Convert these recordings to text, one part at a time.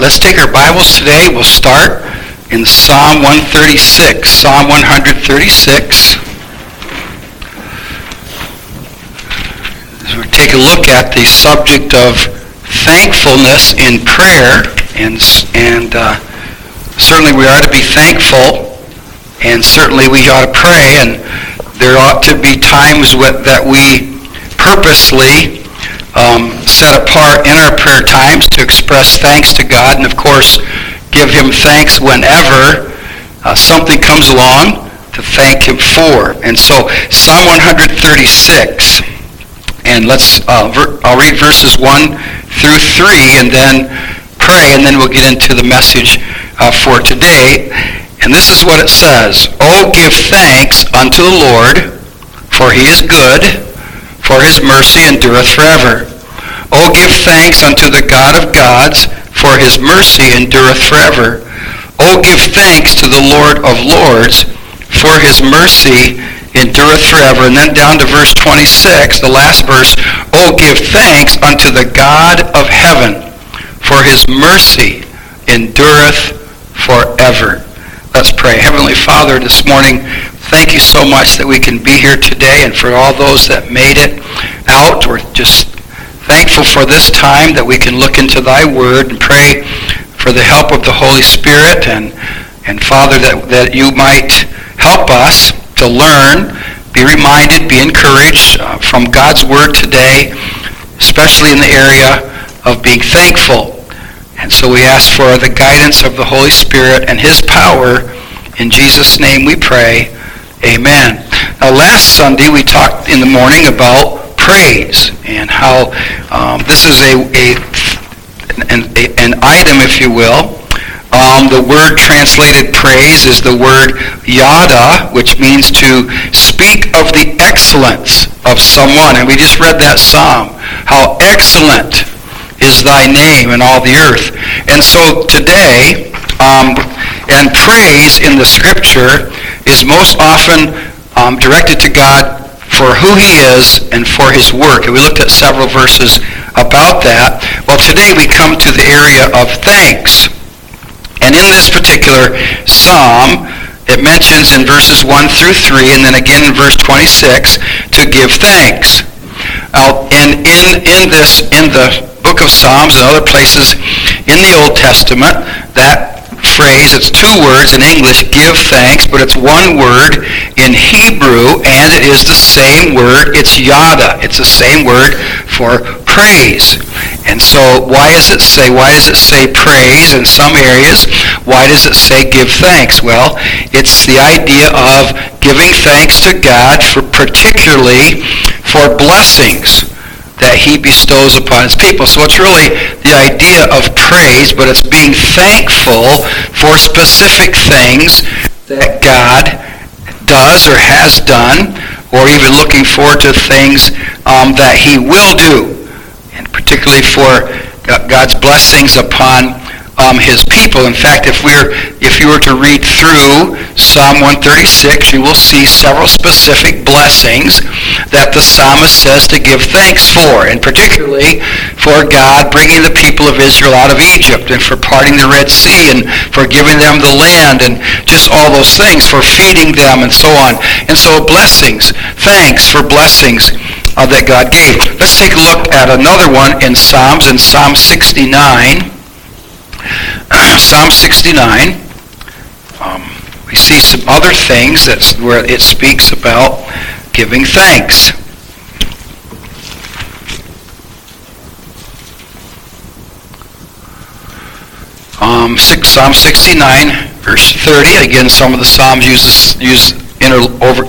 let's take our Bibles today. We'll start in Psalm 136. Psalm 136. As we take a look at the subject of thankfulness in prayer, and, and uh, certainly we are to be thankful, and certainly we ought to pray, and there ought to be times that we purposely um, set apart in our prayer times to express thanks to God, and of course, give Him thanks whenever uh, something comes along to thank Him for. And so, Psalm 136, and let's, uh, ver- I'll read verses 1 through 3, and then pray, and then we'll get into the message uh, for today. And this is what it says, Oh, give thanks unto the Lord, for He is good for his mercy endureth forever. O give thanks unto the God of gods, for his mercy endureth forever. O give thanks to the Lord of lords, for his mercy endureth forever. And then down to verse 26, the last verse, O give thanks unto the God of heaven, for his mercy endureth forever. Let's pray. Heavenly Father, this morning, thank you so much that we can be here today and for all those that made it out. We're just thankful for this time that we can look into thy word and pray for the help of the Holy Spirit and, and Father, that, that you might help us to learn, be reminded, be encouraged uh, from God's word today, especially in the area of being thankful. And so we ask for the guidance of the Holy Spirit and his power. In Jesus' name we pray. Amen. Now, last Sunday we talked in the morning about praise and how um, this is a, a, an, a, an item, if you will. Um, the word translated praise is the word yada, which means to speak of the excellence of someone. And we just read that psalm. How excellent is thy name in all the earth. And so today, um, and praise in the scripture is most often um, directed to God for who he is and for his work. And we looked at several verses about that. Well, today we come to the area of thanks. And in this particular psalm, it mentions in verses 1 through 3, and then again in verse 26, to give thanks. Uh, and in, in this, in the book of Psalms and other places in the Old Testament, that phrase. It's two words in English, give thanks, but it's one word in Hebrew, and it is the same word. It's yada. It's the same word for praise. And so why does it say, why does it say praise in some areas? Why does it say give thanks? Well, it's the idea of giving thanks to God for particularly for blessings that he bestows upon his people. So it's really the idea of praise, but it's being thankful for specific things that God does or has done, or even looking forward to things um, that he will do, and particularly for God's blessings upon um, his people. In fact, if we're if you were to read through Psalm 136, you will see several specific blessings that the psalmist says to give thanks for, and particularly for God bringing the people of Israel out of Egypt, and for parting the Red Sea, and for giving them the land, and just all those things, for feeding them, and so on. And so blessings, thanks for blessings uh, that God gave. Let's take a look at another one in Psalms, in Psalm 69. Psalm 69, um, we see some other things that's where it speaks about giving thanks. Um, six, Psalm 69, verse 30. Again, some of the Psalms use, use inter, over,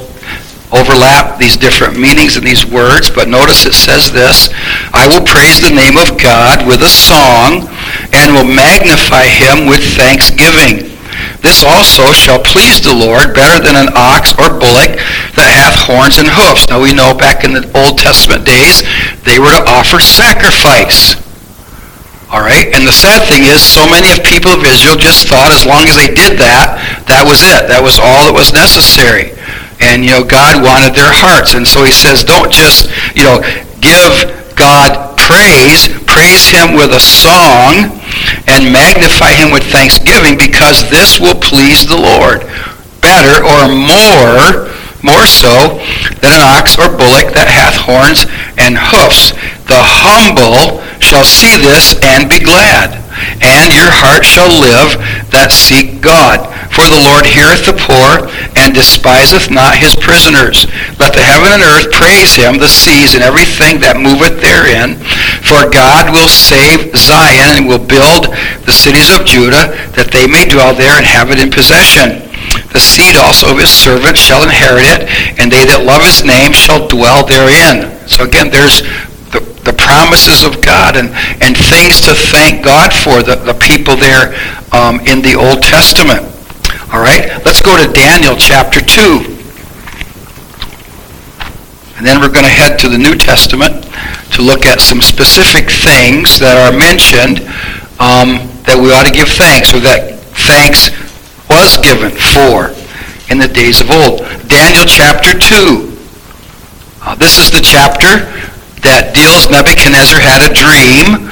overlap these different meanings in these words, but notice it says this, I will praise the name of God with a song and will magnify him with thanksgiving. This also shall please the Lord better than an ox or bullock that hath horns and hoofs. Now we know back in the Old Testament days, they were to offer sacrifice. All right? And the sad thing is, so many of people of Israel just thought as long as they did that, that was it. That was all that was necessary and you know God wanted their hearts. And so he says, don't just you know give God praise, praise him with a song, and magnify him with thanksgiving because this will please the Lord better or more more so than an ox or bullock that hath horns and hoofs. The humble shall see this and be glad, and your heart shall live that seek God. For the Lord heareth the poor, and despiseth not his prisoners. Let the heaven and earth praise him, the seas and everything that moveth therein. For God will save Zion, and will build the cities of Judah, that they may dwell there and have it in possession. The seed also of his servants shall inherit it, and they that love his name shall dwell therein. So again, there's the, promises of God and, and things to thank God for, the, the people there um, in the Old Testament. All right, let's go to Daniel chapter 2. And then we're going to head to the New Testament to look at some specific things that are mentioned um, that we ought to give thanks, or that thanks was given for in the days of old. Daniel chapter 2. Uh, this is the chapter that deals Nebuchadnezzar had a dream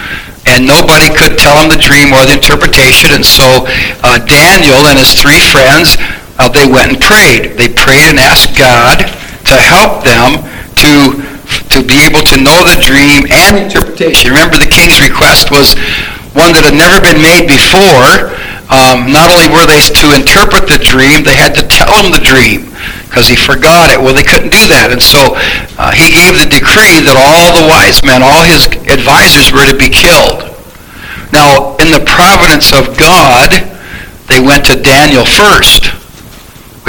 and nobody could tell him the dream or the interpretation. And so uh, Daniel and his three friends, uh, they went and prayed. They prayed and asked God to help them to to be able to know the dream and interpretation. Remember, the king's request was one that had never been made before, um, not only were they to interpret the dream, they had to tell him the dream because he forgot it. Well, they couldn't do that. And so uh, he gave the decree that all the wise men, all his advisors were to be killed. Now, in the providence of God, they went to Daniel first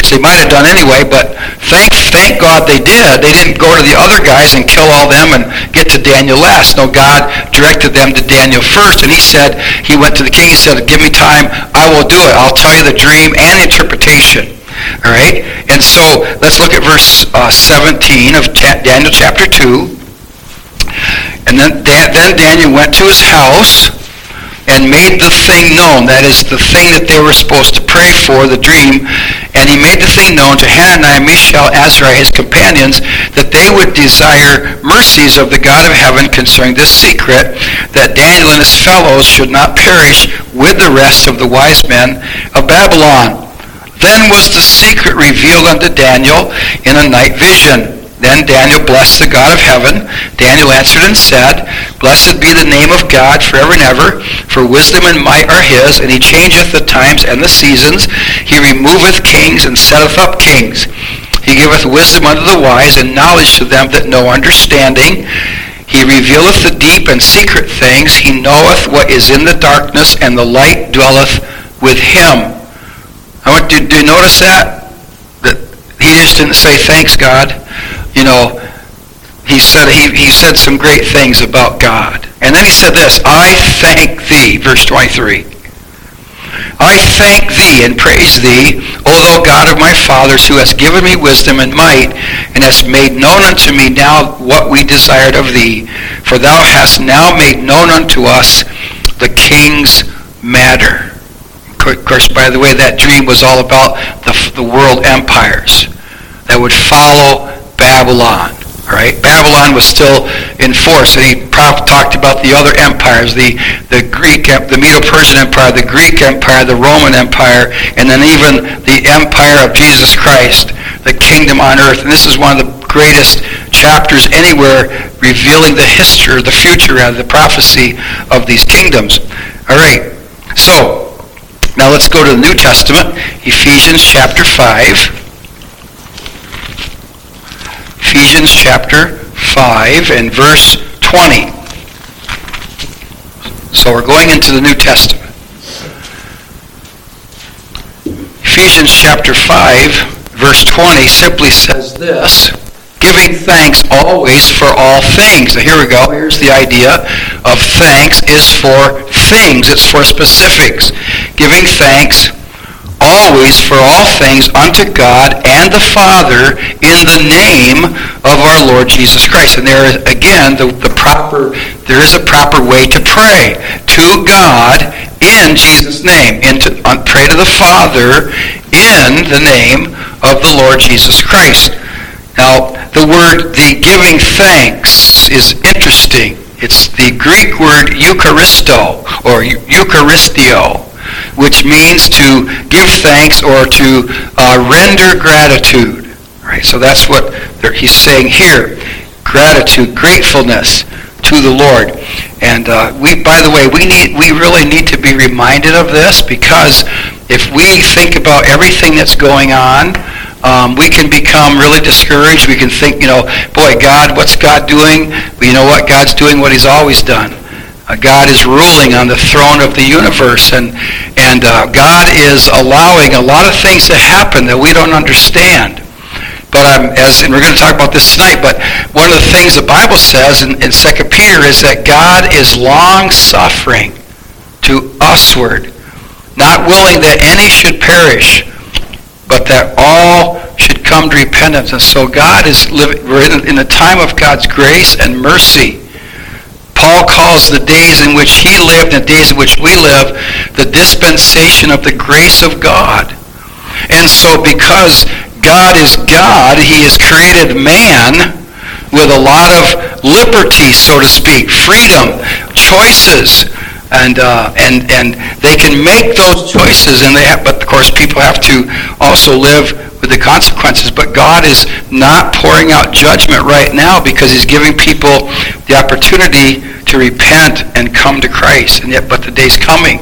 which they might have done anyway, but thank, thank God they did. They didn't go to the other guys and kill all them and get to Daniel last. No, God directed them to Daniel first, and he said, he went to the king, he said, give me time, I will do it. I'll tell you the dream and interpretation. All right? And so let's look at verse uh, 17 of Daniel chapter 2. And then, then Daniel went to his house and made the thing known. That is the thing that they were supposed to pray for, the dream. And he made the thing known to Hananiah, Mishael, Azariah, his companions, that they would desire mercies of the God of heaven concerning this secret, that Daniel and his fellows should not perish with the rest of the wise men of Babylon. Then was the secret revealed unto Daniel in a night vision. Then Daniel blessed the God of heaven. Daniel answered and said, Blessed be the name of God forever and ever, for wisdom and might are his, and he changeth the times and the seasons. He removeth kings and setteth up kings. He giveth wisdom unto the wise and knowledge to them that know understanding. He revealeth the deep and secret things. He knoweth what is in the darkness, and the light dwelleth with him. I want you to, notice that? That he just didn't say, thanks, God you know, he said he, he said some great things about God. And then he said this, I thank thee, verse 23. I thank thee and praise thee, O thou God of my fathers, who hast given me wisdom and might, and hast made known unto me now what we desired of thee. For thou hast now made known unto us the king's matter. Of course, by the way, that dream was all about the, the world empires that would follow Babylon. Right? Babylon was still in force, and he talked about the other empires, the, the Greek, the Medo-Persian Empire, the Greek Empire, the Roman Empire, and then even the Empire of Jesus Christ, the kingdom on earth. And this is one of the greatest chapters anywhere revealing the history, the future, and the prophecy of these kingdoms. All right, so now let's go to the New Testament, Ephesians chapter 5. Ephesians chapter 5 and verse 20. So we're going into the New Testament. Ephesians chapter 5, verse 20 simply says this giving thanks always for all things. Here we go. Here's the idea of thanks is for things. It's for specifics. Giving thanks always for all things unto God and the Father in the name of our Lord Jesus Christ. And there is, again, the, the proper, there is a proper way to pray to God in Jesus' name. And to uh, pray to the Father in the name of the Lord Jesus Christ. Now, the word, the giving thanks is interesting. It's the Greek word Eucharisto or Eucharistio, which means to give thanks or to uh, render gratitude. Right? So that's what he's saying here. Gratitude, gratefulness to the Lord. And uh, we, by the way, we need, we really need to be reminded of this because if we think about everything that's going on, um, we can become really discouraged. We can think, you know, boy, God, what's God doing? But you know what? God's doing what he's always done. Uh, God is ruling on the throne of the universe, and, and uh, God is allowing a lot of things to happen that we don't understand. But I'm, as, and we're going to talk about this tonight, but one of the things the Bible says in, in 2 Peter is that God is long-suffering to usward, not willing that any should perish, but that all should come to repentance. And so God is living, in the time of God's grace and mercy. Paul calls the days in which he lived and the days in which we live the dispensation of the grace of God. And so because God is God, he has created man with a lot of liberty, so to speak, freedom, choices, and uh, and and they can make those choices, and they have, but of course people have to also live with the consequences. But God is not pouring out judgment right now because He's giving people the opportunity to repent and come to Christ. And yet, but the day's coming,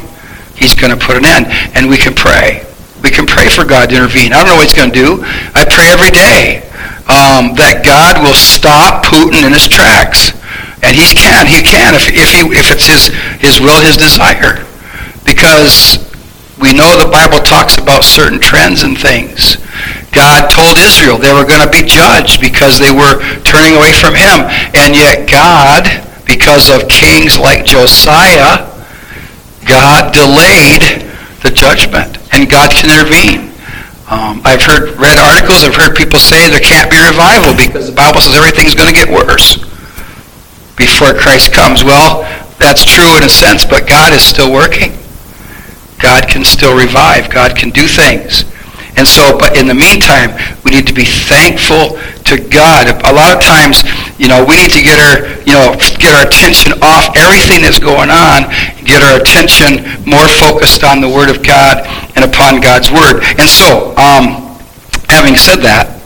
He's going to put an end, and we can pray. We can pray for God to intervene. I don't know what He's going to do. I pray every day um, that God will stop Putin in his tracks and he can, he can if, if, he, if it's his, his will, his desire. Because we know the Bible talks about certain trends and things. God told Israel they were going to be judged because they were turning away from him. And yet God, because of kings like Josiah, God delayed the judgment. And God can intervene. Um, I've heard read articles. I've heard people say there can't be revival because the Bible says everything's going to get worse before Christ comes. Well, that's true in a sense, but God is still working. God can still revive. God can do things. And so, but in the meantime, we need to be thankful to God. A lot of times, you know, we need to get our, you know, get our attention off everything that's going on, get our attention more focused on the Word of God and upon God's Word. And so, um, having said that,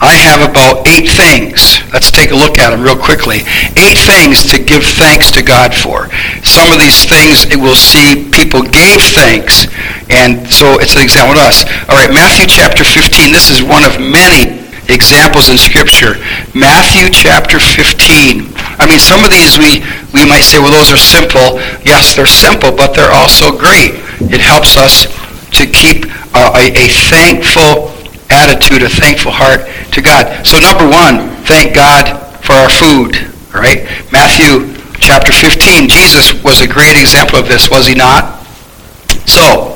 I have about eight things. Let's take a look at them real quickly. Eight things to give thanks to God for. Some of these things we'll see people gave thanks, and so it's an example of us. All right, Matthew chapter 15. This is one of many examples in Scripture. Matthew chapter 15. I mean, some of these we, we might say, well, those are simple. Yes, they're simple, but they're also great. It helps us to keep a, a, a thankful attitude, a thankful heart to God. So number one, thank God for our food. All right? Matthew chapter 15, Jesus was a great example of this, was he not? So,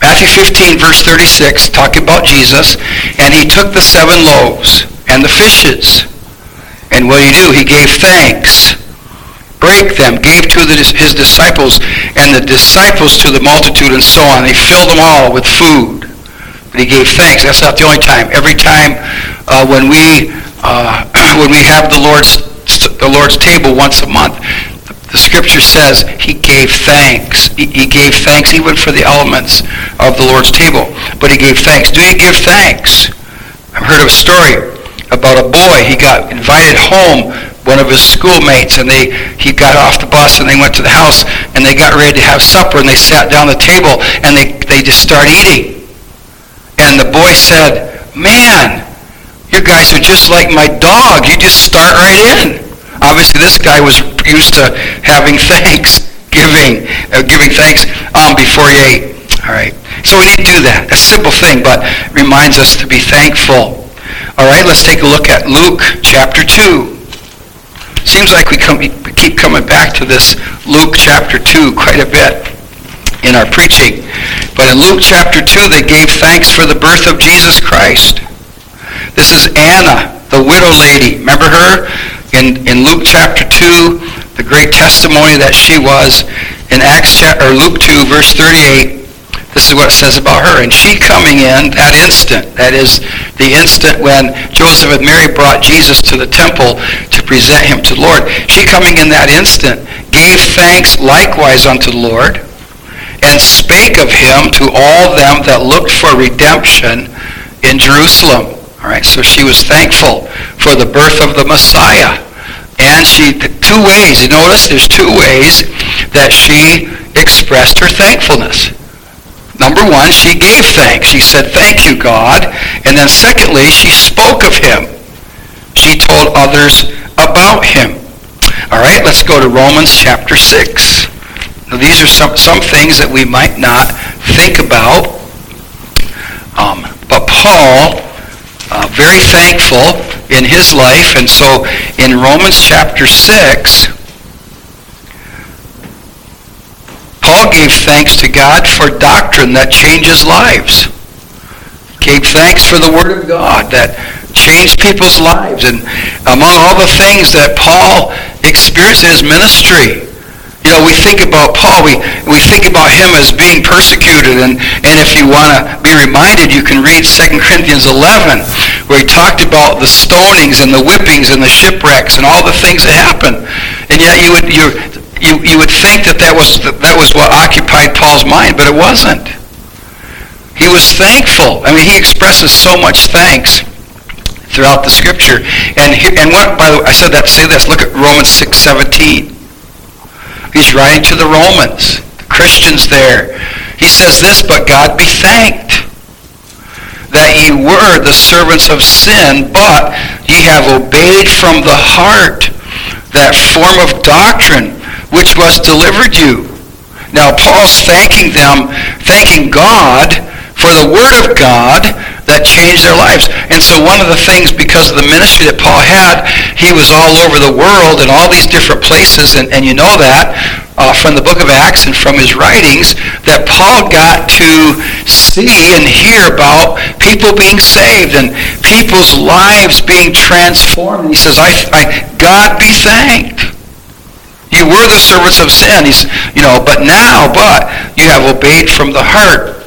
Matthew 15, verse 36, talking about Jesus, and he took the seven loaves and the fishes. And what he do? He gave thanks, break them, gave to the, his disciples, and the disciples to the multitude, and so on. He filled them all with food. But he gave thanks. That's not the only time. Every time uh, when we uh, when we have the Lord's the Lord's table once a month, the, Scripture says he gave thanks. He, he gave thanks even for the elements of the Lord's table. But he gave thanks. Do you give thanks? I've heard of a story about a boy. He got invited home one of his schoolmates and they he got off the bus and they went to the house and they got ready to have supper and they sat down the table and they, they just start eating and the boy said, man, you guys are just like my dog. You just start right in. Obviously, this guy was used to having thanksgiving, uh, giving thanks um, before he ate. All right. So we need to do that. A simple thing, but reminds us to be thankful. All right, let's take a look at Luke chapter 2. Seems like we, come, we keep coming back to this Luke chapter 2 quite a bit in our preaching. But in Luke chapter 2, they gave thanks for the birth of Jesus Christ. This is Anna, the widow lady. Remember her? In, in Luke chapter 2, the great testimony that she was. In Acts chapter, or Luke 2, verse 38, This is what it says about her. And she coming in that instant, that is the instant when Joseph and Mary brought Jesus to the temple to present him to the Lord. She coming in that instant gave thanks likewise unto the Lord and spake of him to all them that looked for redemption in Jerusalem. All right, so she was thankful for the birth of the Messiah. And she, two ways, you notice there's two ways that she expressed her thankfulness. Number one, she gave thanks. She said, thank you, God. And then secondly, she spoke of him. She told others about him. All right, let's go to Romans chapter 6. Now, these are some, some things that we might not think about. Um, but Paul, uh, very thankful in his life. And so in Romans chapter 6, Paul gave thanks to God for doctrine that changes lives. Gave thanks for the Word of God that changed people's lives. And among all the things that Paul experienced in his ministry, you know, we think about Paul, we, we think about him as being persecuted. And, and if you want to be reminded, you can read 2 Corinthians 11, where he talked about the stonings and the whippings and the shipwrecks and all the things that happened. And yet you would, you, you, you would think that that was, that was what occupied Paul's mind, but it wasn't. He was thankful. I mean, he expresses so much thanks throughout the scripture. And here, and what, by the way, I said that to say this. Look at Romans 6.17. He's writing to the Romans, the Christians there. He says this, but God be thanked that ye were the servants of sin, but ye have obeyed from the heart that form of doctrine which was delivered you. Now Paul's thanking them, thanking God for the Word of God that changed their lives. And so one of the things, because of the ministry that Paul had, he was all over the world in all these different places, and, and you know that uh, from the book of Acts and from his writings, that Paul got to see and hear about people being saved and people's lives being transformed. he says, I, I, God be thanked you were the servants of sin. He's, you know, but now, but you have obeyed from the heart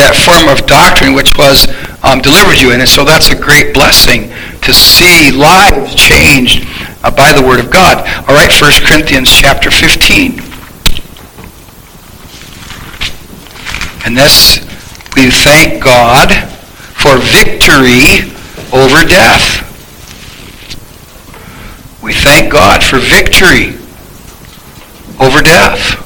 that form of doctrine which was um, delivered you. And so that's a great blessing to see lives changed uh, by the Word of God. All right, 1 Corinthians chapter 15. And this, we thank God for victory over death. We thank God for victory over death.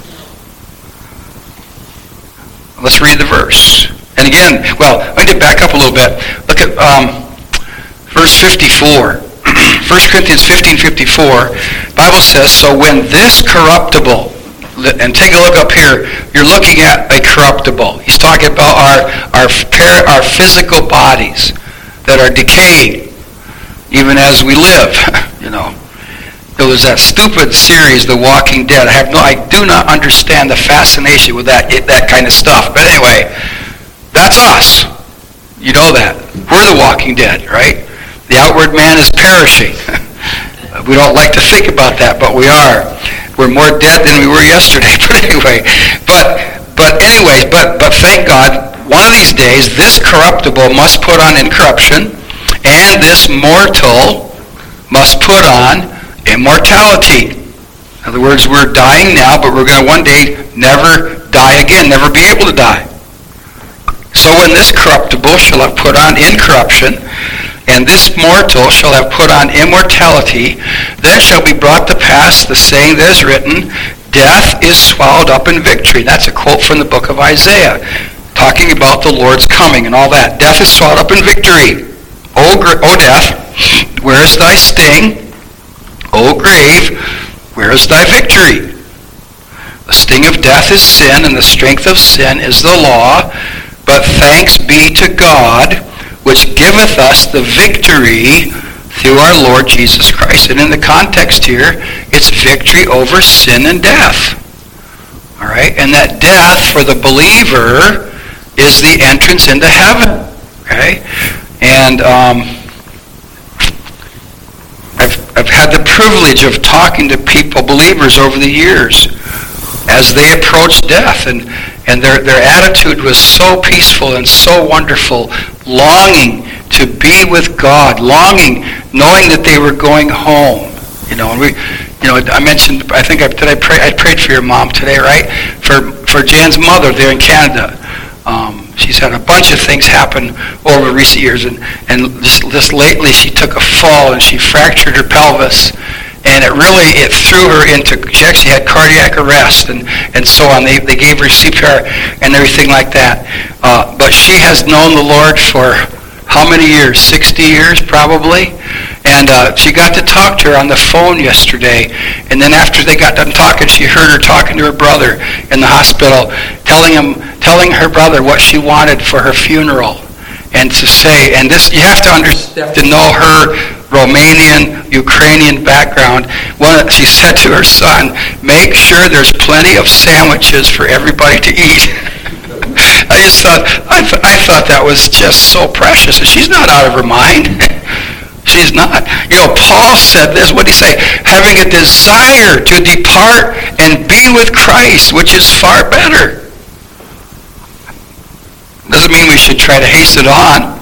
Let's read the verse. And again, well, let me back up a little bit. Look at um, verse 54. 1 Corinthians 15, 54. Bible says, So when this corruptible, and take a look up here, you're looking at a corruptible. He's talking about our, our, our physical bodies that are decaying even as we live, you know. It was that stupid series, The Walking Dead. I have no, I do not understand the fascination with that that kind of stuff. But anyway, that's us. You know that. We're the Walking Dead, right? The outward man is perishing. we don't like to think about that, but we are. We're more dead than we were yesterday. But anyway, but but anyways, but but thank God, one of these days, this corruptible must put on incorruption, and this mortal must put on immortality. In other words, we're dying now, but we're going to one day never die again, never be able to die. So when this corruptible shall have put on incorruption, and this mortal shall have put on immortality, then shall be brought to pass the saying that is written, Death is swallowed up in victory. That's a quote from the book of Isaiah, talking about the Lord's coming and all that. Death is swallowed up in victory. O, o death, where is thy sting? O grave, where is thy victory? The sting of death is sin, and the strength of sin is the law. But thanks be to God, which giveth us the victory through our Lord Jesus Christ. And in the context here, it's victory over sin and death. All right? And that death for the believer is the entrance into heaven. Okay? And um, I've, I've had the privilege of talking to people, believers, over the years as they approached death. And, and their, their attitude was so peaceful and so wonderful, longing to be with God, longing, knowing that they were going home. You know, and we, you know, I mentioned, I think I, did I pray, I prayed for your mom today, right? For, for Jan's mother there in Canada. Um, she's had a bunch of things happen over recent years, and, and just, just lately she took a fall and she fractured her pelvis and it really it threw her into she actually had cardiac arrest and and so on. They, they gave her cpr and everything like that. Uh, but she has known the lord for how many years? 60 years probably? And uh, she got to talk to her on the phone yesterday. And then after they got done talking she heard her talking to her brother in the hospital telling him telling her brother what she wanted for her funeral and to say, and this you have to understand to know her Romanian, Ukrainian background. One, she said to her son, "Make sure there's plenty of sandwiches for everybody to eat." I just thought I, th- I thought that was just so precious. She's not out of her mind. She's not. You know, Paul said this. What did he say? Having a desire to depart and be with Christ, which is far better. Doesn't mean we should try to hasten on.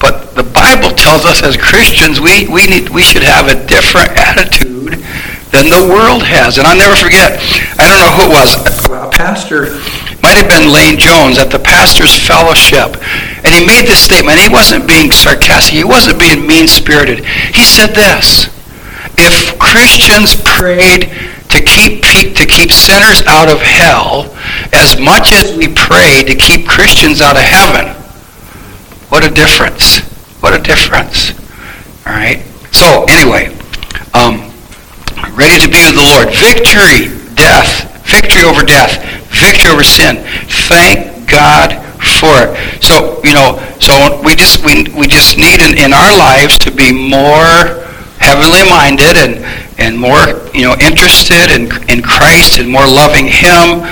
But the Bible tells us as Christians we, we, need, we should have a different attitude than the world has. And I'll never forget, I don't know who it was, a pastor, might have been Lane Jones at the pastor's fellowship. And he made this statement. He wasn't being sarcastic. He wasn't being mean-spirited. He said this, if Christians prayed to keep to keep sinners out of hell as much as we pray to keep Christians out of heaven. What a difference. What a difference. All right. So anyway, um, ready to be with the Lord. Victory, death, victory over death, victory over sin. Thank God for it. So you know, so we just we we just need in, in our lives to be more heavenly minded and, and more you know interested in, in Christ and more loving Him.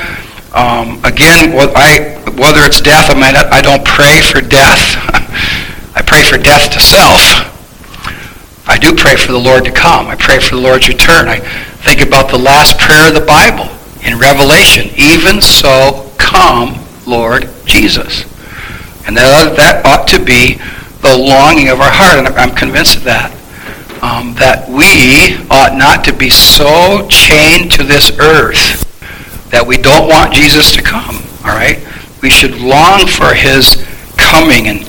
Um, again, I, whether it's death, I mean, I don't pray for death. I pray for death to self. I do pray for the Lord to come. I pray for the Lord's return. I think about the last prayer of the Bible in Revelation. Even so, come, Lord Jesus. And that, that ought to be the longing of our heart, and I'm convinced of that um, that we ought not to be so chained to this earth that we don't want Jesus to come. All right, we should long for His coming and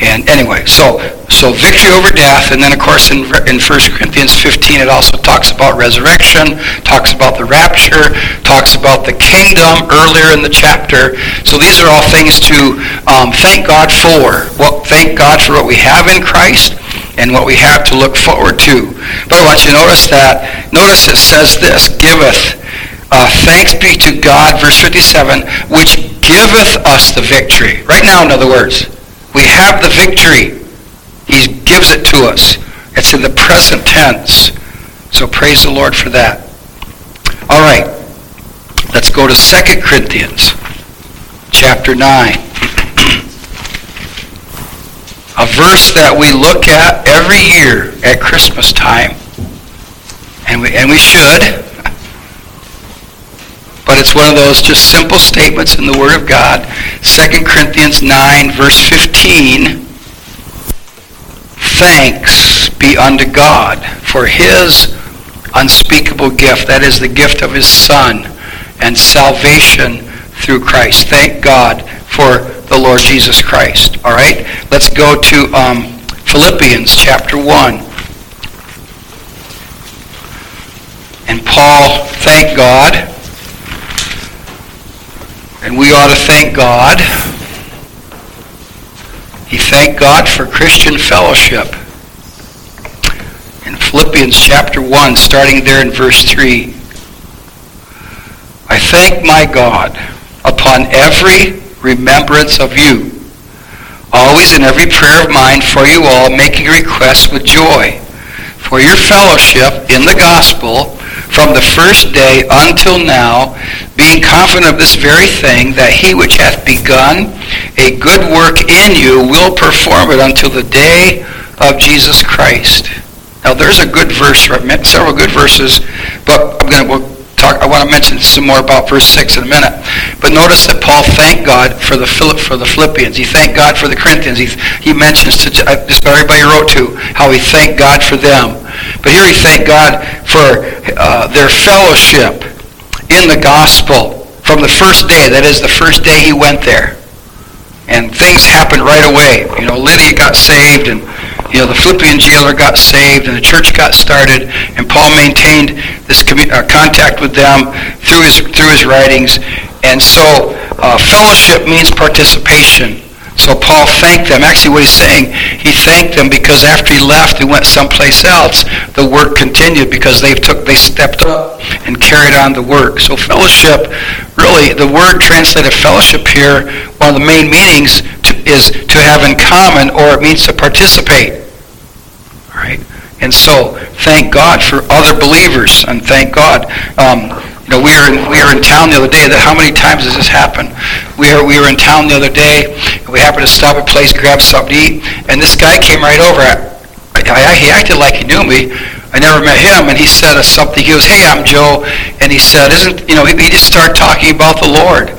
and anyway, so so victory over death, and then of course in in 1 Corinthians 15 it also talks about resurrection, talks about the rapture, talks about the kingdom earlier in the chapter. So these are all things to um, thank God for. Well, thank God for what we have in Christ and what we have to look forward to. But I want you to notice that. Notice it says this, giveth. Uh, thanks be to God, verse 57, which giveth us the victory. Right now, in other words, we have the victory. He gives it to us. It's in the present tense. So praise the Lord for that. All right. Let's go to 2 Corinthians chapter 9 a verse that we look at every year at Christmas time, and we, and we should, but it's one of those just simple statements in the Word of God. 2 Corinthians 9, verse 15, Thanks be unto God for his unspeakable gift. That is the gift of his Son and salvation through Christ. Thank God for the Lord Jesus Christ. All right? Let's go to um, Philippians chapter 1. And Paul thanked God. And we ought to thank God. He thanked God for Christian fellowship. In Philippians chapter 1, starting there in verse 3, I thank my God upon every remembrance of you. Always in every prayer of mine for you all, making requests with joy for your fellowship in the gospel from the first day until now, being confident of this very thing, that he which hath begun a good work in you will perform it until the day of Jesus Christ. Now there's a good verse, several good verses, but I'm going to we'll talk. I want to mention some more about verse six in a minute. But notice that Paul thanked God for the for the Philippians. He thanked God for the Corinthians. He, he mentions to uh, just everybody he wrote to how he thanked God for them. But here he thanked God for uh, their fellowship in the gospel from the first day. That is the first day he went there. And things happened right away. You know, Lydia got saved and you know, the Philippian jailer got saved and the church got started, and Paul maintained this uh, contact with them through his through his writings. And so, uh, fellowship means participation. So Paul thanked them. Actually, what he's saying, he thanked them because after he left, he went someplace else. The work continued because they took, they stepped up and carried on the work. So fellowship, really, the word translated fellowship here, one of the main meanings is to have in common, or it means to participate. All right. And so, thank God for other believers, and thank God. Um, you know, we were in, we were in town the other day. That how many times has this happened? We were we were in town the other day. And we happened to stop at a place, grab something to eat, and this guy came right over. I, I, he acted like he knew me. I never met him, and he said something. He goes, "Hey, I'm Joe," and he said, "Isn't you know?" He, he just started talking about the Lord,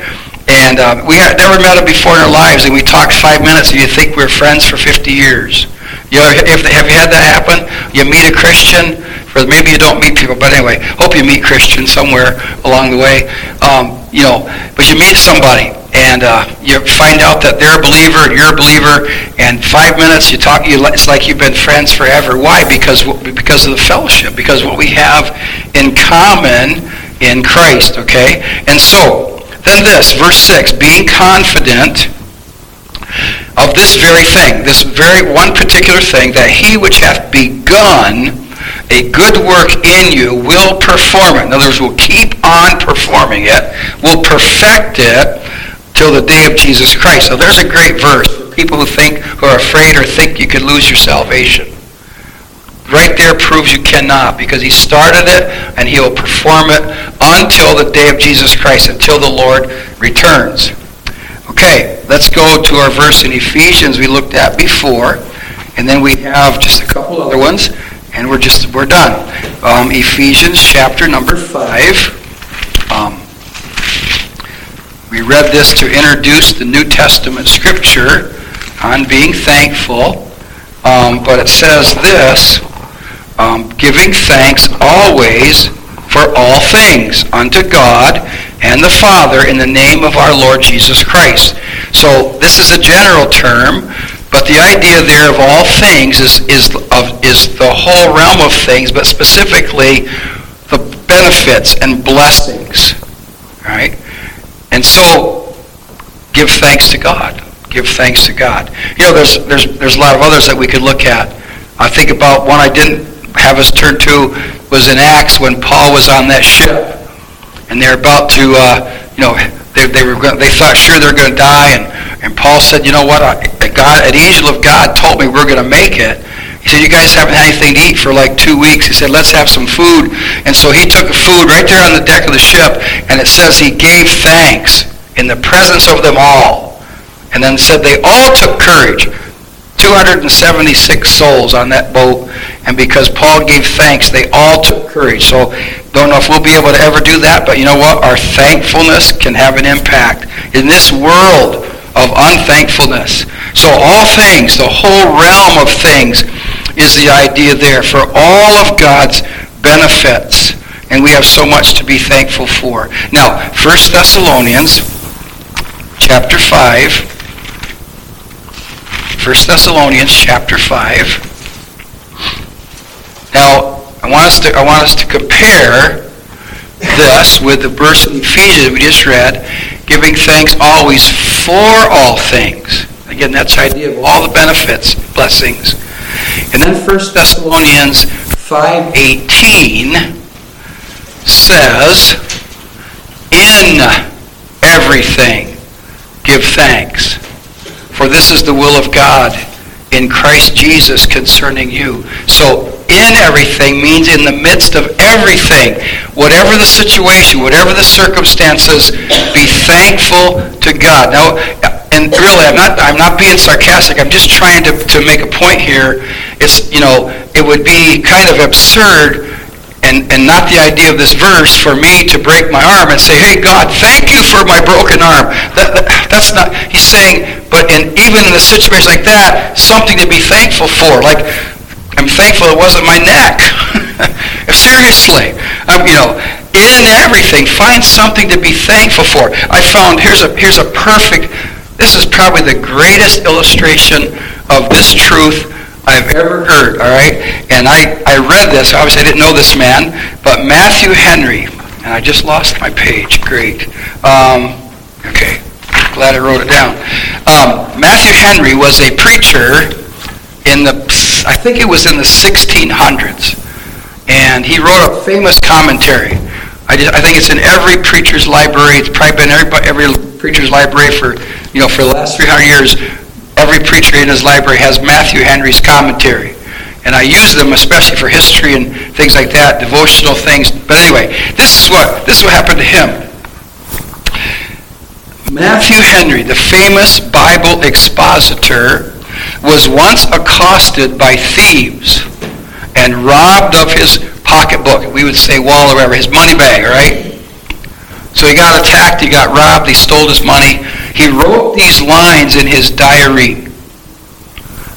and um, we had never met him before in our lives, and we talked five minutes, and you think we are friends for 50 years. You if, have you had that happen? You meet a Christian, or maybe you don't meet people, but anyway, hope you meet Christians somewhere along the way. Um, you know, but you meet somebody and uh, you find out that they're a believer and you're a believer, and five minutes you talk, you, it's like you've been friends forever. Why? Because because of the fellowship, because what we have in common in Christ. Okay, and so then this verse six, being confident of this very thing, this very one particular thing, that he which hath begun a good work in you will perform it. In other words, will keep on performing it, will perfect it till the day of Jesus Christ. So there's a great verse for people who think, who are afraid or think you could lose your salvation. Right there proves you cannot because he started it and he will perform it until the day of Jesus Christ, until the Lord returns. Okay, let's go to our verse in Ephesians we looked at before, and then we have just a couple other ones, and we're just we're done. Um, Ephesians chapter number five. Um, we read this to introduce the New Testament scripture on being thankful, um, but it says this: um, giving thanks always for all things unto God and the Father in the name of our Lord Jesus Christ. So this is a general term, but the idea there of all things is, is, of, is the whole realm of things, but specifically the benefits and blessings. Right? And so give thanks to God. Give thanks to God. You know, there's, there's, there's a lot of others that we could look at. I think about one I didn't have us turn to was in Acts when Paul was on that ship and they're about to, uh, you know, they, they were they thought sure they're going to die, and, and Paul said, you know what, I, God, an angel of God told me we're going to make it. He said, you guys haven't had anything to eat for like two weeks. He said, let's have some food. And so he took food right there on the deck of the ship, and it says he gave thanks in the presence of them all. And then said they all took courage. 276 souls on that boat, and because Paul gave thanks, they all took courage. So don't know if we'll be able to ever do that, but you know what? Our thankfulness can have an impact in this world of unthankfulness. So all things, the whole realm of things is the idea there for all of God's benefits. And we have so much to be thankful for. Now, 1 Thessalonians chapter 5 1 Thessalonians chapter 5. Now, I want us to, I want us to compare this with the verse in Ephesians we just read, giving thanks always for all things. Again, that's the idea of all the benefits, blessings. And then 1 Thessalonians 5.18 says, In everything give thanks for this is the will of God in Christ Jesus concerning you. So in everything means in the midst of everything. Whatever the situation, whatever the circumstances, be thankful to God. Now, and really, I'm not, I'm not being sarcastic. I'm just trying to, to make a point here. It's, you know, it would be kind of absurd and, and not the idea of this verse for me to break my arm and say, hey, God, thank you for my broken arm. That, that, that's not, he's saying, but in, even in a situation like that, something to be thankful for. Like, I'm thankful it wasn't my neck. Seriously. Um, you know, in everything, find something to be thankful for. I found, here's a, here's a perfect, this is probably the greatest illustration of this truth I've ever heard, all right? And I, I read this. Obviously, I didn't know this man, but Matthew Henry, and I just lost my page. Great. Um, okay, glad I wrote it down. Um, Matthew Henry was a preacher in the, I think it was in the 1600s, and he wrote a famous commentary. I, just, I think it's in every preacher's library. It's probably been every, every preacher's library for, you know, for the last 300 years every preacher in his library has Matthew Henry's commentary. And I use them especially for history and things like that, devotional things. But anyway, this is what this is what happened to him. Matthew Henry, the famous Bible expositor, was once accosted by thieves and robbed of his pocketbook. We would say wall or whatever, his money bag, right? So he got attacked, he got robbed, he stole his money. He wrote these lines in his diary.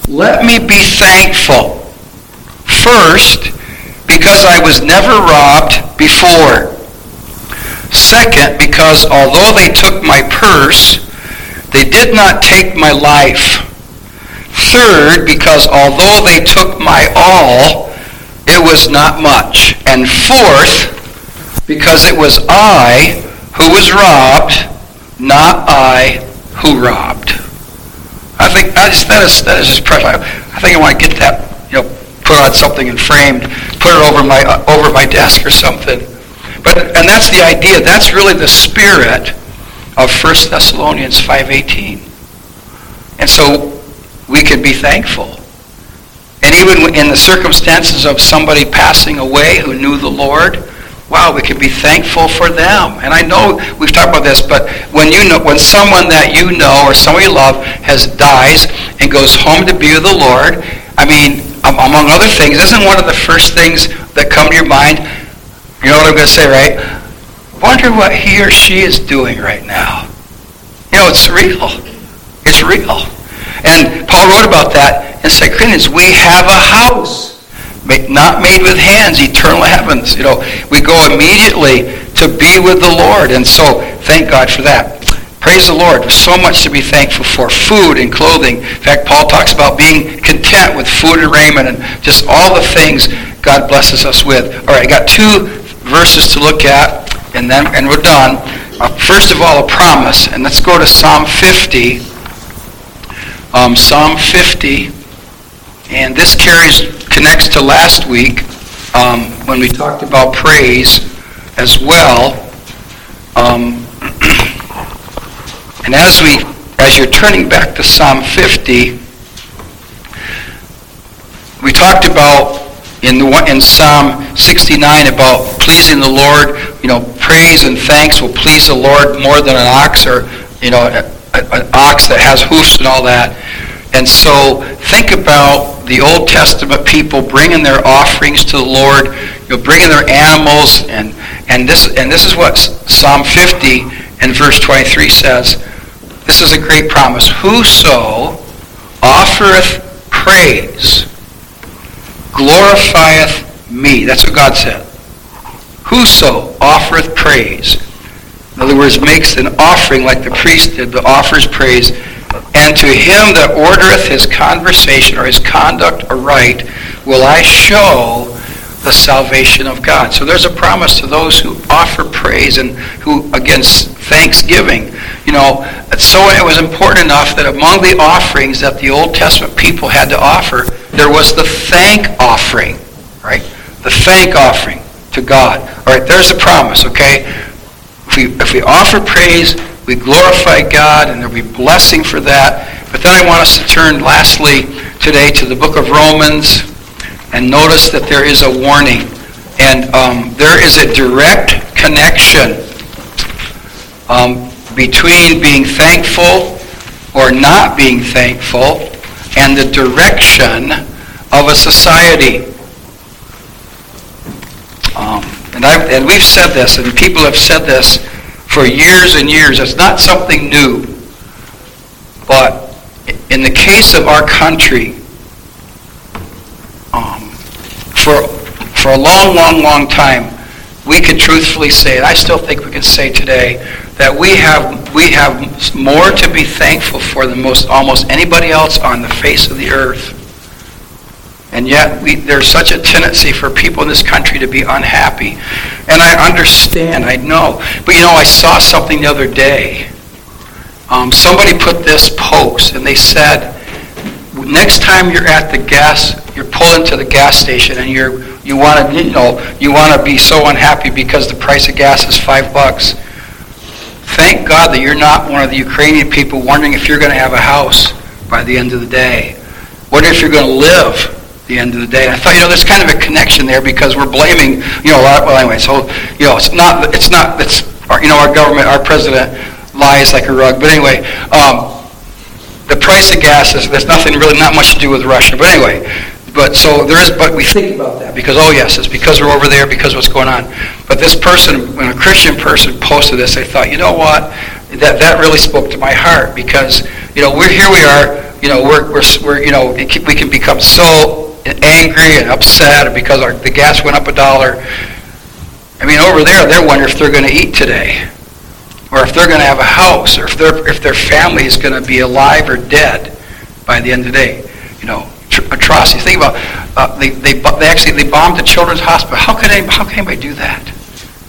Let me be thankful. First, because I was never robbed before. Second, because although they took my purse, they did not take my life. Third, because although they took my all, it was not much. And fourth, because it was I who was robbed, not I who robbed. I think I just, that is that is just precious. I think I want to get that, you know, put on something and framed, put it over my uh, over my desk or something. But and that's the idea. That's really the spirit of 1 Thessalonians 5:18. And so we can be thankful. And even in the circumstances of somebody passing away who knew the Lord, wow, we can be thankful for them. And I know we've talked about this, but when you know, when someone that you know or someone you love has dies and goes home to be with the Lord, I mean, among other things, isn't one of the first things that come to your mind? You know what I'm going to say, right? Wonder what he or she is doing right now. You know, it's real. It's real. And Paul wrote about that in 2 Corinthians. We have a house not made with hands, eternal heavens. You know, we go immediately to be with the Lord. And so, thank God for that. Praise the Lord. So much to be thankful for. Food and clothing. In fact, Paul talks about being content with food and raiment and just all the things God blesses us with. All right, I got two verses to look at, and then and we're done. Uh, first of all, a promise. And let's go to Psalm 50. Um, Psalm 50. And this carries connects to last week um, when we talked about praise as well. Um, and as we, as you're turning back to Psalm 50, we talked about in the in Psalm 69 about pleasing the Lord. You know, praise and thanks will please the Lord more than an ox or you know an ox that has hoofs and all that. And so think about the Old Testament people bringing their offerings to the Lord, you know, bringing their animals, and, and, this, and this is what Psalm 50 and verse 23 says. This is a great promise. Whoso offereth praise glorifieth me. That's what God said. Whoso offereth praise. In other words, makes an offering like the priest did, but offers praise and to him that ordereth his conversation or his conduct aright will I show the salvation of God. So there's a promise to those who offer praise and who against thanksgiving. You know, so it was important enough that among the offerings that the Old Testament people had to offer, there was the thank offering, right? The thank offering to God. All right, there's a promise, okay? If we, if we offer praise, we glorify God, and there'll be blessing for that. But then I want us to turn lastly today to the book of Romans and notice that there is a warning. And um, there is a direct connection um, between being thankful or not being thankful and the direction of a society. Um, and, I've, and we've said this, and people have said this for years and years. It's not something new. But in the case of our country, um, for, for a long, long, long time, we could truthfully say, and I still think we can say today, that we have, we have more to be thankful for than most, almost anybody else on the face of the earth. And yet, we, there's such a tendency for people in this country to be unhappy. And I understand, I know. But you know, I saw something the other day. Um, somebody put this post, and they said, next time you're at the gas, you're pulling to the gas station, and you're you want to, you know, you want to be so unhappy because the price of gas is five bucks. Thank God that you're not one of the Ukrainian people wondering if you're going to have a house by the end of the day. What if you're going to live the end of the day. And I thought, you know, there's kind of a connection there because we're blaming, you know, a lot. Well, anyway, so you know, it's not, it's not, it's, you know, our government, our president lies like a rug. But anyway, um, the price of gas is there's nothing really, not much to do with Russia. But anyway, but so there is, but we think about that because oh yes, it's because we're over there because what's going on. But this person, when a Christian person posted this, I thought, you know what, that that really spoke to my heart because you know we're here we are, you know we're we're, we're you know we can become so angry and upset because our, the gas went up a dollar. I mean, over there, they're wondering if they're going to eat today, or if they're going to have a house, or if their if their family is going to be alive or dead by the end of the day. You know, tr- atrocities. Think about uh, they, they they actually they bombed the children's hospital. How could any, how can anybody do that?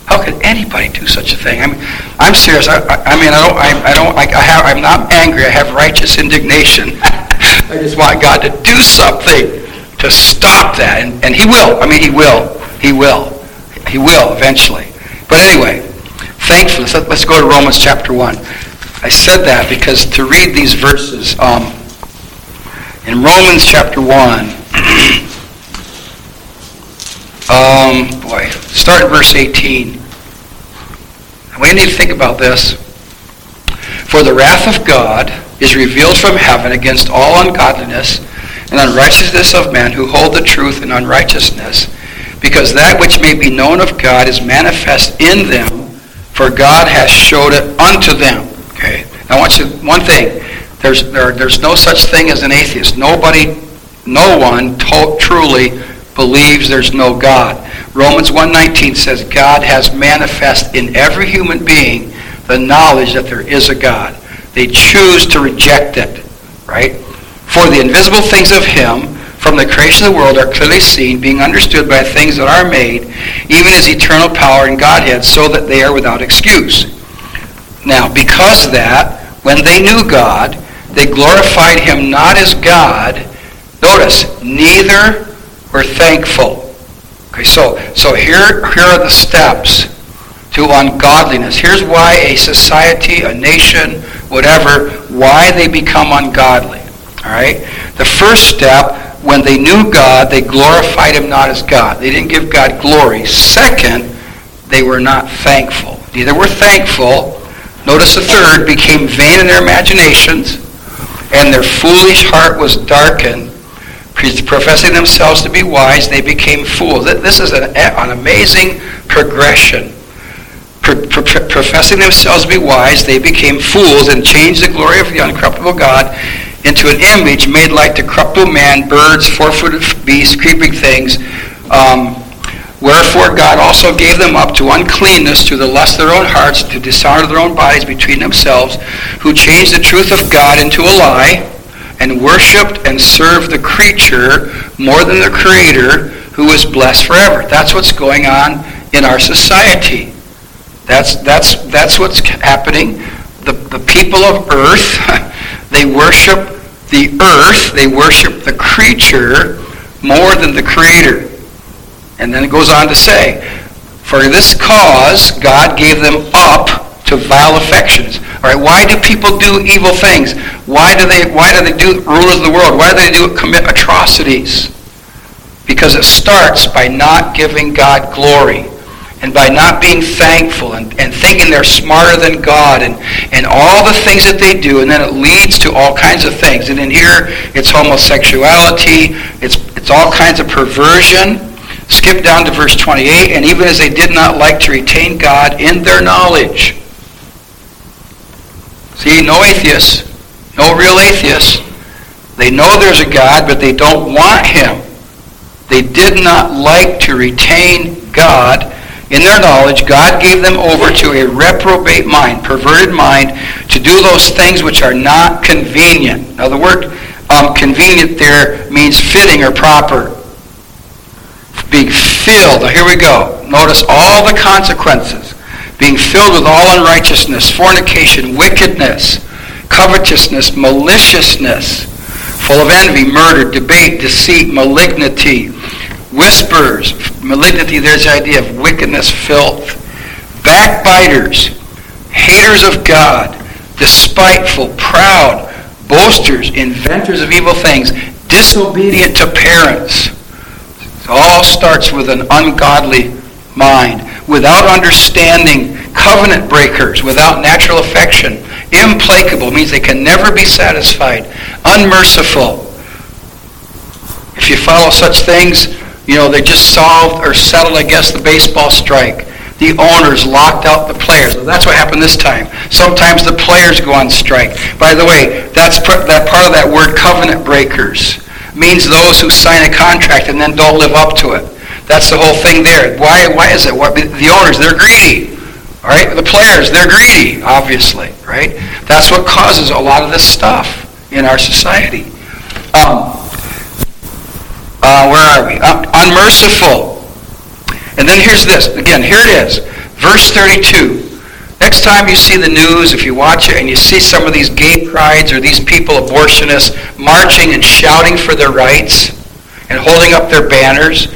How could anybody do such a thing? I mean, I'm serious. I, I, I mean, I don't, I, I don't, I, I have, I'm not angry. I have righteous indignation. I just want God to do something to stop that. And, and he will. I mean, he will. He will. He will eventually. But anyway, thankfulness. Let's go to Romans chapter 1. I said that because to read these verses, um, in Romans chapter 1, um, boy, start in verse 18. We need to think about this. For the wrath of God is revealed from heaven against all ungodliness and unrighteousness of men who hold the truth in unrighteousness, because that which may be known of God is manifest in them, for God has showed it unto them. Okay. Now I want you one thing. There's there, there's no such thing as an atheist. Nobody, no one to, truly believes there's no God. Romans 1.19 says God has manifest in every human being the knowledge that there is a God. They choose to reject it, right? For the invisible things of him from the creation of the world are clearly seen, being understood by things that are made, even his eternal power and Godhead, so that they are without excuse. Now, because that, when they knew God, they glorified him not as God, notice, neither were thankful. Okay, so, so here, here are the steps to ungodliness. Here's why a society, a nation, whatever, why they become ungodly. All right? The first step, when they knew God, they glorified him not as God. They didn't give God glory. Second, they were not thankful. Neither were thankful. Notice the third, became vain in their imaginations, and their foolish heart was darkened. Professing themselves to be wise, they became fools. This is an, an amazing progression. professing themselves to be wise, they became fools and changed the glory of the uncorruptible God into an image made like the corruptible man, birds, four-footed beasts, creeping things. Um, Wherefore God also gave them up to uncleanness through the lust of their own hearts, to dishonor their own bodies between themselves, who changed the truth of God into a lie, and worshipped and served the creature more than the Creator, who is blessed forever. That's what's going on in our society. That's, that's, that's what's happening. The, the people of earth, they worship the earth, they worship the creature more than the creator. And then it goes on to say, for this cause God gave them up to vile affections. All right, why do people do evil things? Why do they why do they do rulers of the world? Why do they do commit atrocities? Because it starts by not giving God glory and by not being thankful and, and thinking they're smarter than God and, and all the things that they do, and then it leads to all kinds of things. And in here, it's homosexuality, it's, it's all kinds of perversion. Skip down to verse 28. And even as they did not like to retain God in their knowledge. See, no atheists, no real atheists. They know there's a God, but they don't want him. They did not like to retain God in their knowledge. God gave them over to a reprobate mind, perverted mind, to do those things which are not convenient. Now, the word um, convenient there means fitting or proper. Being filled. Now, here we go. Notice all the consequences. Being filled with all unrighteousness, fornication, wickedness, covetousness, maliciousness, full of envy, murder, debate, deceit, malignity, whispers, malignity, there's the idea of wickedness, filth, backbiters, haters of God, despiteful, proud, boasters, inventors of evil things, disobedient to parents. It all starts with an ungodly mind, without understanding, covenant breakers, without natural affection, implacable means they can never be satisfied, unmerciful. If you follow such things, you know, they just solved or settled, I guess, the baseball strike. The owners locked out the players. That's what happened this time. Sometimes the players go on strike. By the way, that's that part of that word covenant breakers means those who sign a contract and then don't live up to it. That's the whole thing there. Why, why is it? What, the owners, they're greedy. All right? The players, they're greedy, obviously. Right? That's what causes a lot of this stuff in our society. Um, uh, where are we? Uh, unmerciful. And then here's this. Again, here it is. Verse 32. Next time you see the news, if you watch it and you see some of these gay prides or these people, abortionists, marching and shouting for their rights and holding up their banners,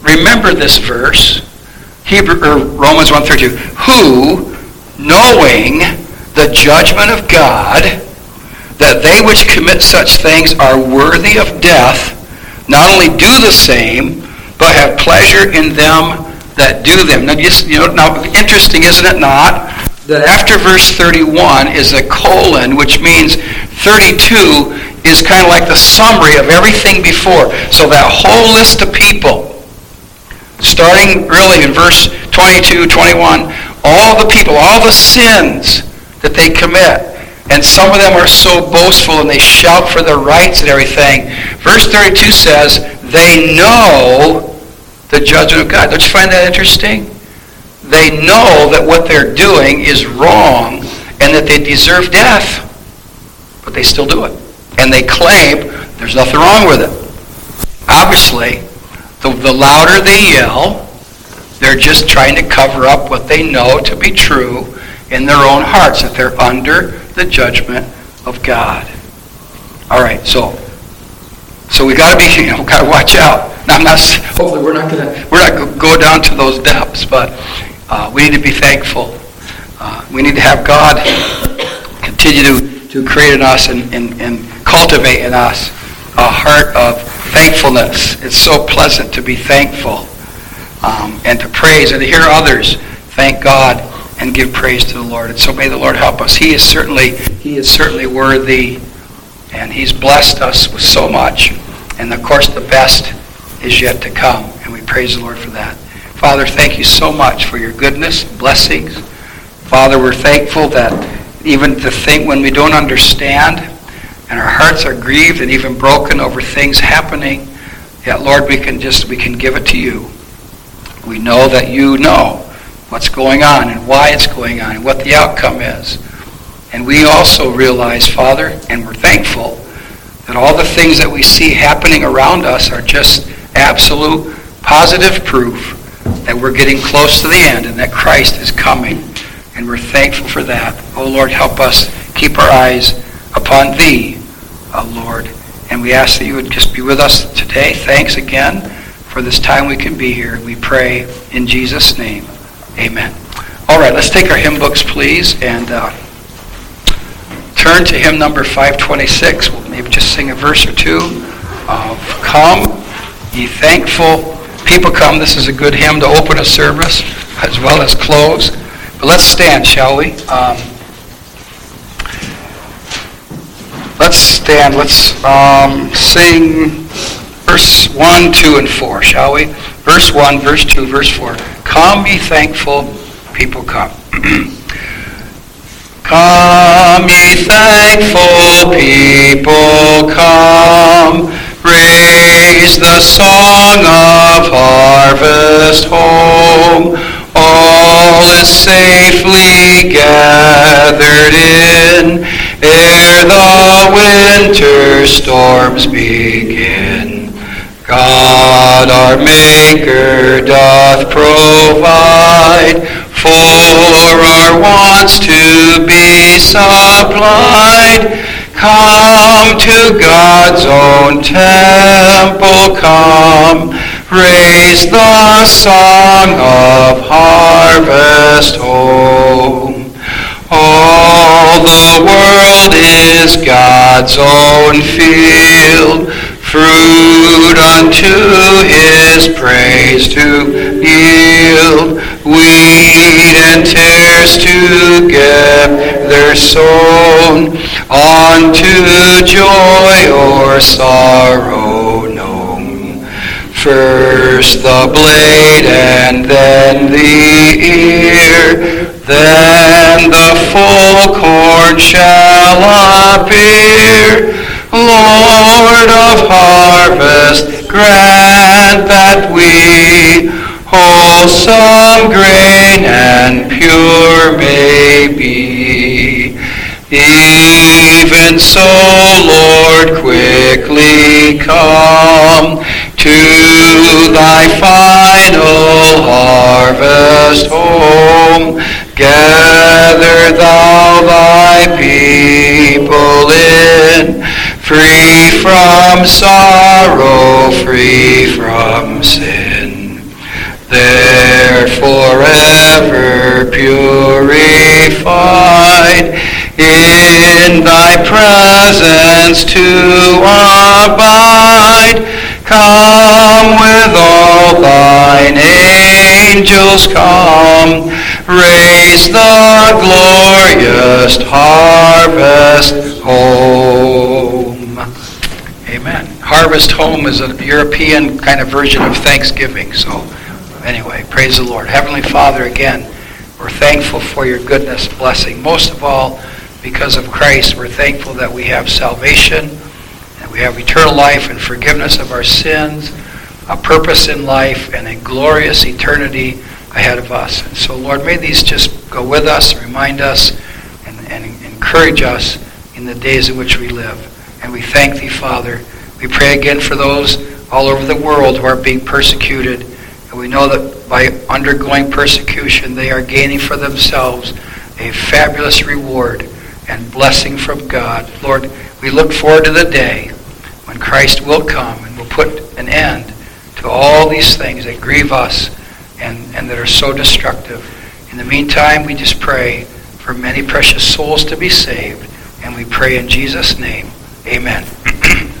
remember this verse. Hebrew, or Romans 1.32. Who, knowing the judgment of God, that they which commit such things are worthy of death, not only do the same, but have pleasure in them that do them. Now, just, you know, now interesting, isn't it not, that after verse 31 is a colon, which means 32 is kind of like the summary of everything before. So that whole list of people, starting really in verse 22, 21, all the people, all the sins that they commit, and some of them are so boastful and they shout for their rights and everything. Verse 32 says, they know the judgment of God. Don't you find that interesting? They know that what they're doing is wrong and that they deserve death, but they still do it. And they claim there's nothing wrong with it. Obviously, the, the louder they yell, they're just trying to cover up what they know to be true in their own hearts, that they're under the judgment of God. All right, so so we got to be, you know, got to watch out. Now, I'm not. Hopefully, we're not to we're not to go down to those depths, but uh, we need to be thankful. Uh, we need to have God continue to, to create in us and, and, and cultivate in us a heart of thankfulness. It's so pleasant to be thankful um, and to praise and to hear others thank God and give praise to the Lord. And so may the Lord help us. He is certainly, he is certainly worthy, and he's blessed us with so much. And of course, the best is yet to come, and we praise the Lord for that. Father, thank you so much for your goodness, blessings. Father, we're thankful that even to think when we don't understand, and our hearts are grieved and even broken over things happening, yet Lord, we can just we can give it to you. We know that you know what's going on and why it's going on and what the outcome is. And we also realize, Father, and we're thankful that all the things that we see happening around us are just absolute positive proof that we're getting close to the end and that Christ is coming. And we're thankful for that. Oh Lord, help us keep our eyes upon Thee, oh Lord. And we ask that you would just be with us today. Thanks again for this time we can be here. We pray in Jesus' name. Amen. All right, let's take our hymn books, please, and uh, turn to hymn number 526. We'll maybe just sing a verse or two of Come, ye thankful people come. This is a good hymn to open a service as well as close. But let's stand, shall we? Um, let's stand. Let's um, sing verse 1, 2, and 4, shall we? verse 1, verse 2, verse 4. Come, be thankful, people come. come, ye thankful people, come. Raise the song of harvest home. All is safely gathered in ere the winter storms begin. God our Maker doth provide for our wants to be supplied. Come to God's own temple, come, raise the song of harvest home. All the world is God's own field, fruit unto his praise to yield, wheat and tares their sown, unto joy or sorrow known. First the blade and then the ear, then the full corn shall appear. Lord of harvest, grant that we wholesome grain and pure may be. Even so, Lord, quickly come to thy final harvest home. Gather thou thy people in, free from sorrow, free from sin. There forever purified, in thy presence to abide. Come with all thine angels, come, raise the glorious harvest home. Harvest home is a European kind of version of Thanksgiving. So, anyway, praise the Lord. Heavenly Father, again, we're thankful for your goodness, blessing. Most of all, because of Christ, we're thankful that we have salvation and we have eternal life and forgiveness of our sins, a purpose in life, and a glorious eternity ahead of us. And so, Lord, may these just go with us, remind us, and, and encourage us in the days in which we live. And we thank thee, Father. We pray again for those all over the world who are being persecuted. And we know that by undergoing persecution, they are gaining for themselves a fabulous reward and blessing from God. Lord, we look forward to the day when Christ will come and will put an end to all these things that grieve us and, and that are so destructive. In the meantime, we just pray for many precious souls to be saved. And we pray in Jesus' name. Amen.